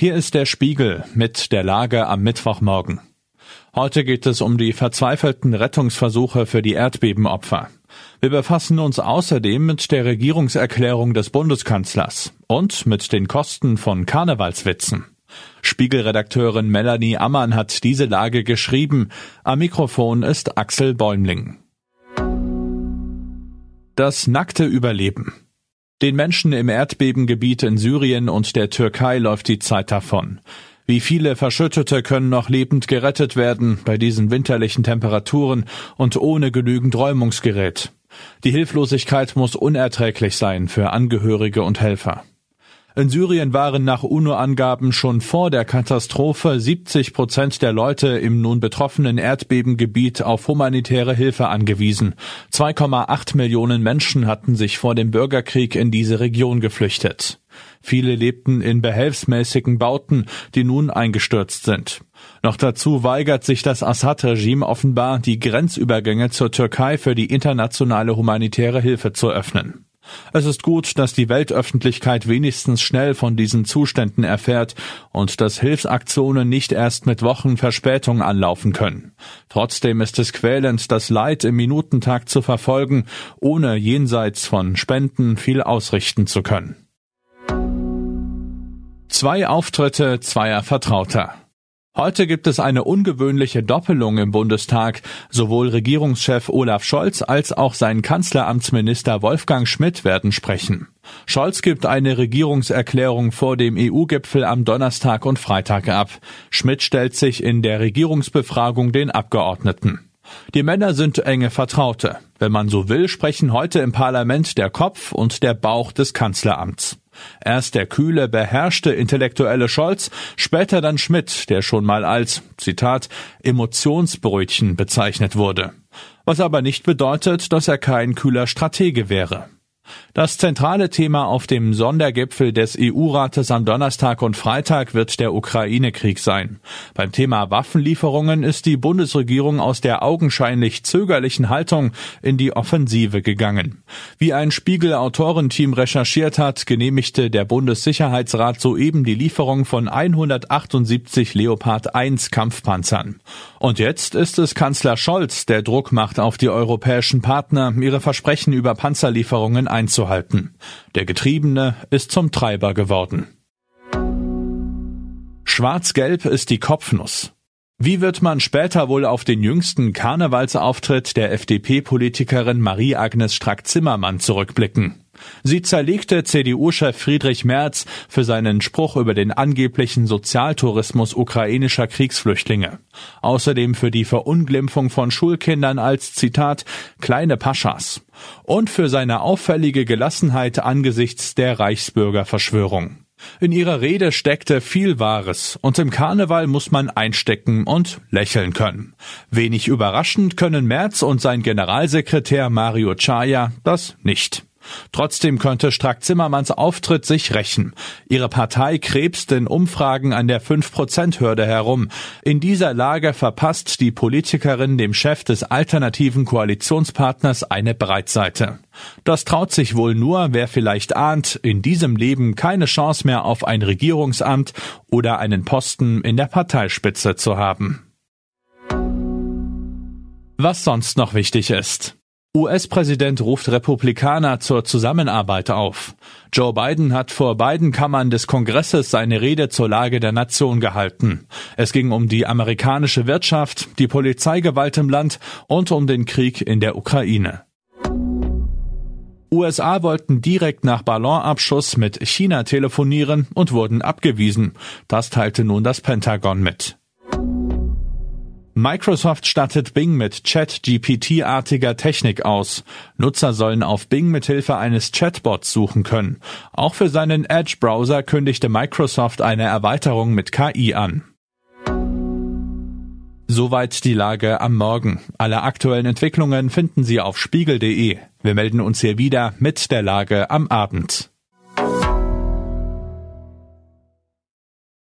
Hier ist der Spiegel mit der Lage am Mittwochmorgen. Heute geht es um die verzweifelten Rettungsversuche für die Erdbebenopfer. Wir befassen uns außerdem mit der Regierungserklärung des Bundeskanzlers und mit den Kosten von Karnevalswitzen. Spiegelredakteurin Melanie Ammann hat diese Lage geschrieben. Am Mikrofon ist Axel Bäumling. Das nackte Überleben. Den Menschen im Erdbebengebiet in Syrien und der Türkei läuft die Zeit davon. Wie viele Verschüttete können noch lebend gerettet werden bei diesen winterlichen Temperaturen und ohne genügend Räumungsgerät? Die Hilflosigkeit muss unerträglich sein für Angehörige und Helfer. In Syrien waren nach UNO-Angaben schon vor der Katastrophe 70 Prozent der Leute im nun betroffenen Erdbebengebiet auf humanitäre Hilfe angewiesen. 2,8 Millionen Menschen hatten sich vor dem Bürgerkrieg in diese Region geflüchtet. Viele lebten in behelfsmäßigen Bauten, die nun eingestürzt sind. Noch dazu weigert sich das Assad-Regime offenbar, die Grenzübergänge zur Türkei für die internationale humanitäre Hilfe zu öffnen. Es ist gut, dass die Weltöffentlichkeit wenigstens schnell von diesen Zuständen erfährt und dass Hilfsaktionen nicht erst mit Wochen Verspätung anlaufen können. Trotzdem ist es quälend, das Leid im Minutentag zu verfolgen, ohne jenseits von Spenden viel ausrichten zu können. Zwei Auftritte zweier Vertrauter. Heute gibt es eine ungewöhnliche Doppelung im Bundestag. Sowohl Regierungschef Olaf Scholz als auch sein Kanzleramtsminister Wolfgang Schmidt werden sprechen. Scholz gibt eine Regierungserklärung vor dem EU-Gipfel am Donnerstag und Freitag ab. Schmidt stellt sich in der Regierungsbefragung den Abgeordneten. Die Männer sind enge Vertraute. Wenn man so will, sprechen heute im Parlament der Kopf und der Bauch des Kanzleramts. Erst der kühle, beherrschte intellektuelle Scholz, später dann Schmidt, der schon mal als, Zitat, Emotionsbrötchen bezeichnet wurde. Was aber nicht bedeutet, dass er kein kühler Stratege wäre. Das zentrale Thema auf dem Sondergipfel des EU-Rates am Donnerstag und Freitag wird der Ukraine-Krieg sein. Beim Thema Waffenlieferungen ist die Bundesregierung aus der augenscheinlich zögerlichen Haltung in die Offensive gegangen. Wie ein Spiegel-Autorenteam recherchiert hat, genehmigte der Bundessicherheitsrat soeben die Lieferung von 178 Leopard 1 Kampfpanzern. Und jetzt ist es Kanzler Scholz, der Druck macht auf die europäischen Partner, ihre Versprechen über Panzerlieferungen einzuhalten. Der Getriebene ist zum Treiber geworden. Schwarz-Gelb ist die Kopfnuss. Wie wird man später wohl auf den jüngsten Karnevalsauftritt der FDP-Politikerin Marie-Agnes Strack-Zimmermann zurückblicken? Sie zerlegte CDU-Chef Friedrich Merz für seinen Spruch über den angeblichen Sozialtourismus ukrainischer Kriegsflüchtlinge. Außerdem für die Verunglimpfung von Schulkindern als Zitat kleine Paschas. Und für seine auffällige Gelassenheit angesichts der Reichsbürgerverschwörung. In ihrer Rede steckte viel Wahres, und im Karneval muss man einstecken und lächeln können. Wenig überraschend können Merz und sein Generalsekretär Mario Chaya das nicht. Trotzdem könnte Strack-Zimmermanns Auftritt sich rächen. Ihre Partei krebst in Umfragen an der 5-Prozent-Hürde herum. In dieser Lage verpasst die Politikerin dem Chef des alternativen Koalitionspartners eine Breitseite. Das traut sich wohl nur, wer vielleicht ahnt, in diesem Leben keine Chance mehr auf ein Regierungsamt oder einen Posten in der Parteispitze zu haben. Was sonst noch wichtig ist. US-Präsident ruft Republikaner zur Zusammenarbeit auf. Joe Biden hat vor beiden Kammern des Kongresses seine Rede zur Lage der Nation gehalten. Es ging um die amerikanische Wirtschaft, die Polizeigewalt im Land und um den Krieg in der Ukraine. USA wollten direkt nach Ballonabschuss mit China telefonieren und wurden abgewiesen. Das teilte nun das Pentagon mit. Microsoft stattet Bing mit Chat-GPT-artiger Technik aus. Nutzer sollen auf Bing mithilfe eines Chatbots suchen können. Auch für seinen Edge-Browser kündigte Microsoft eine Erweiterung mit KI an. Soweit die Lage am Morgen. Alle aktuellen Entwicklungen finden Sie auf spiegel.de. Wir melden uns hier wieder mit der Lage am Abend.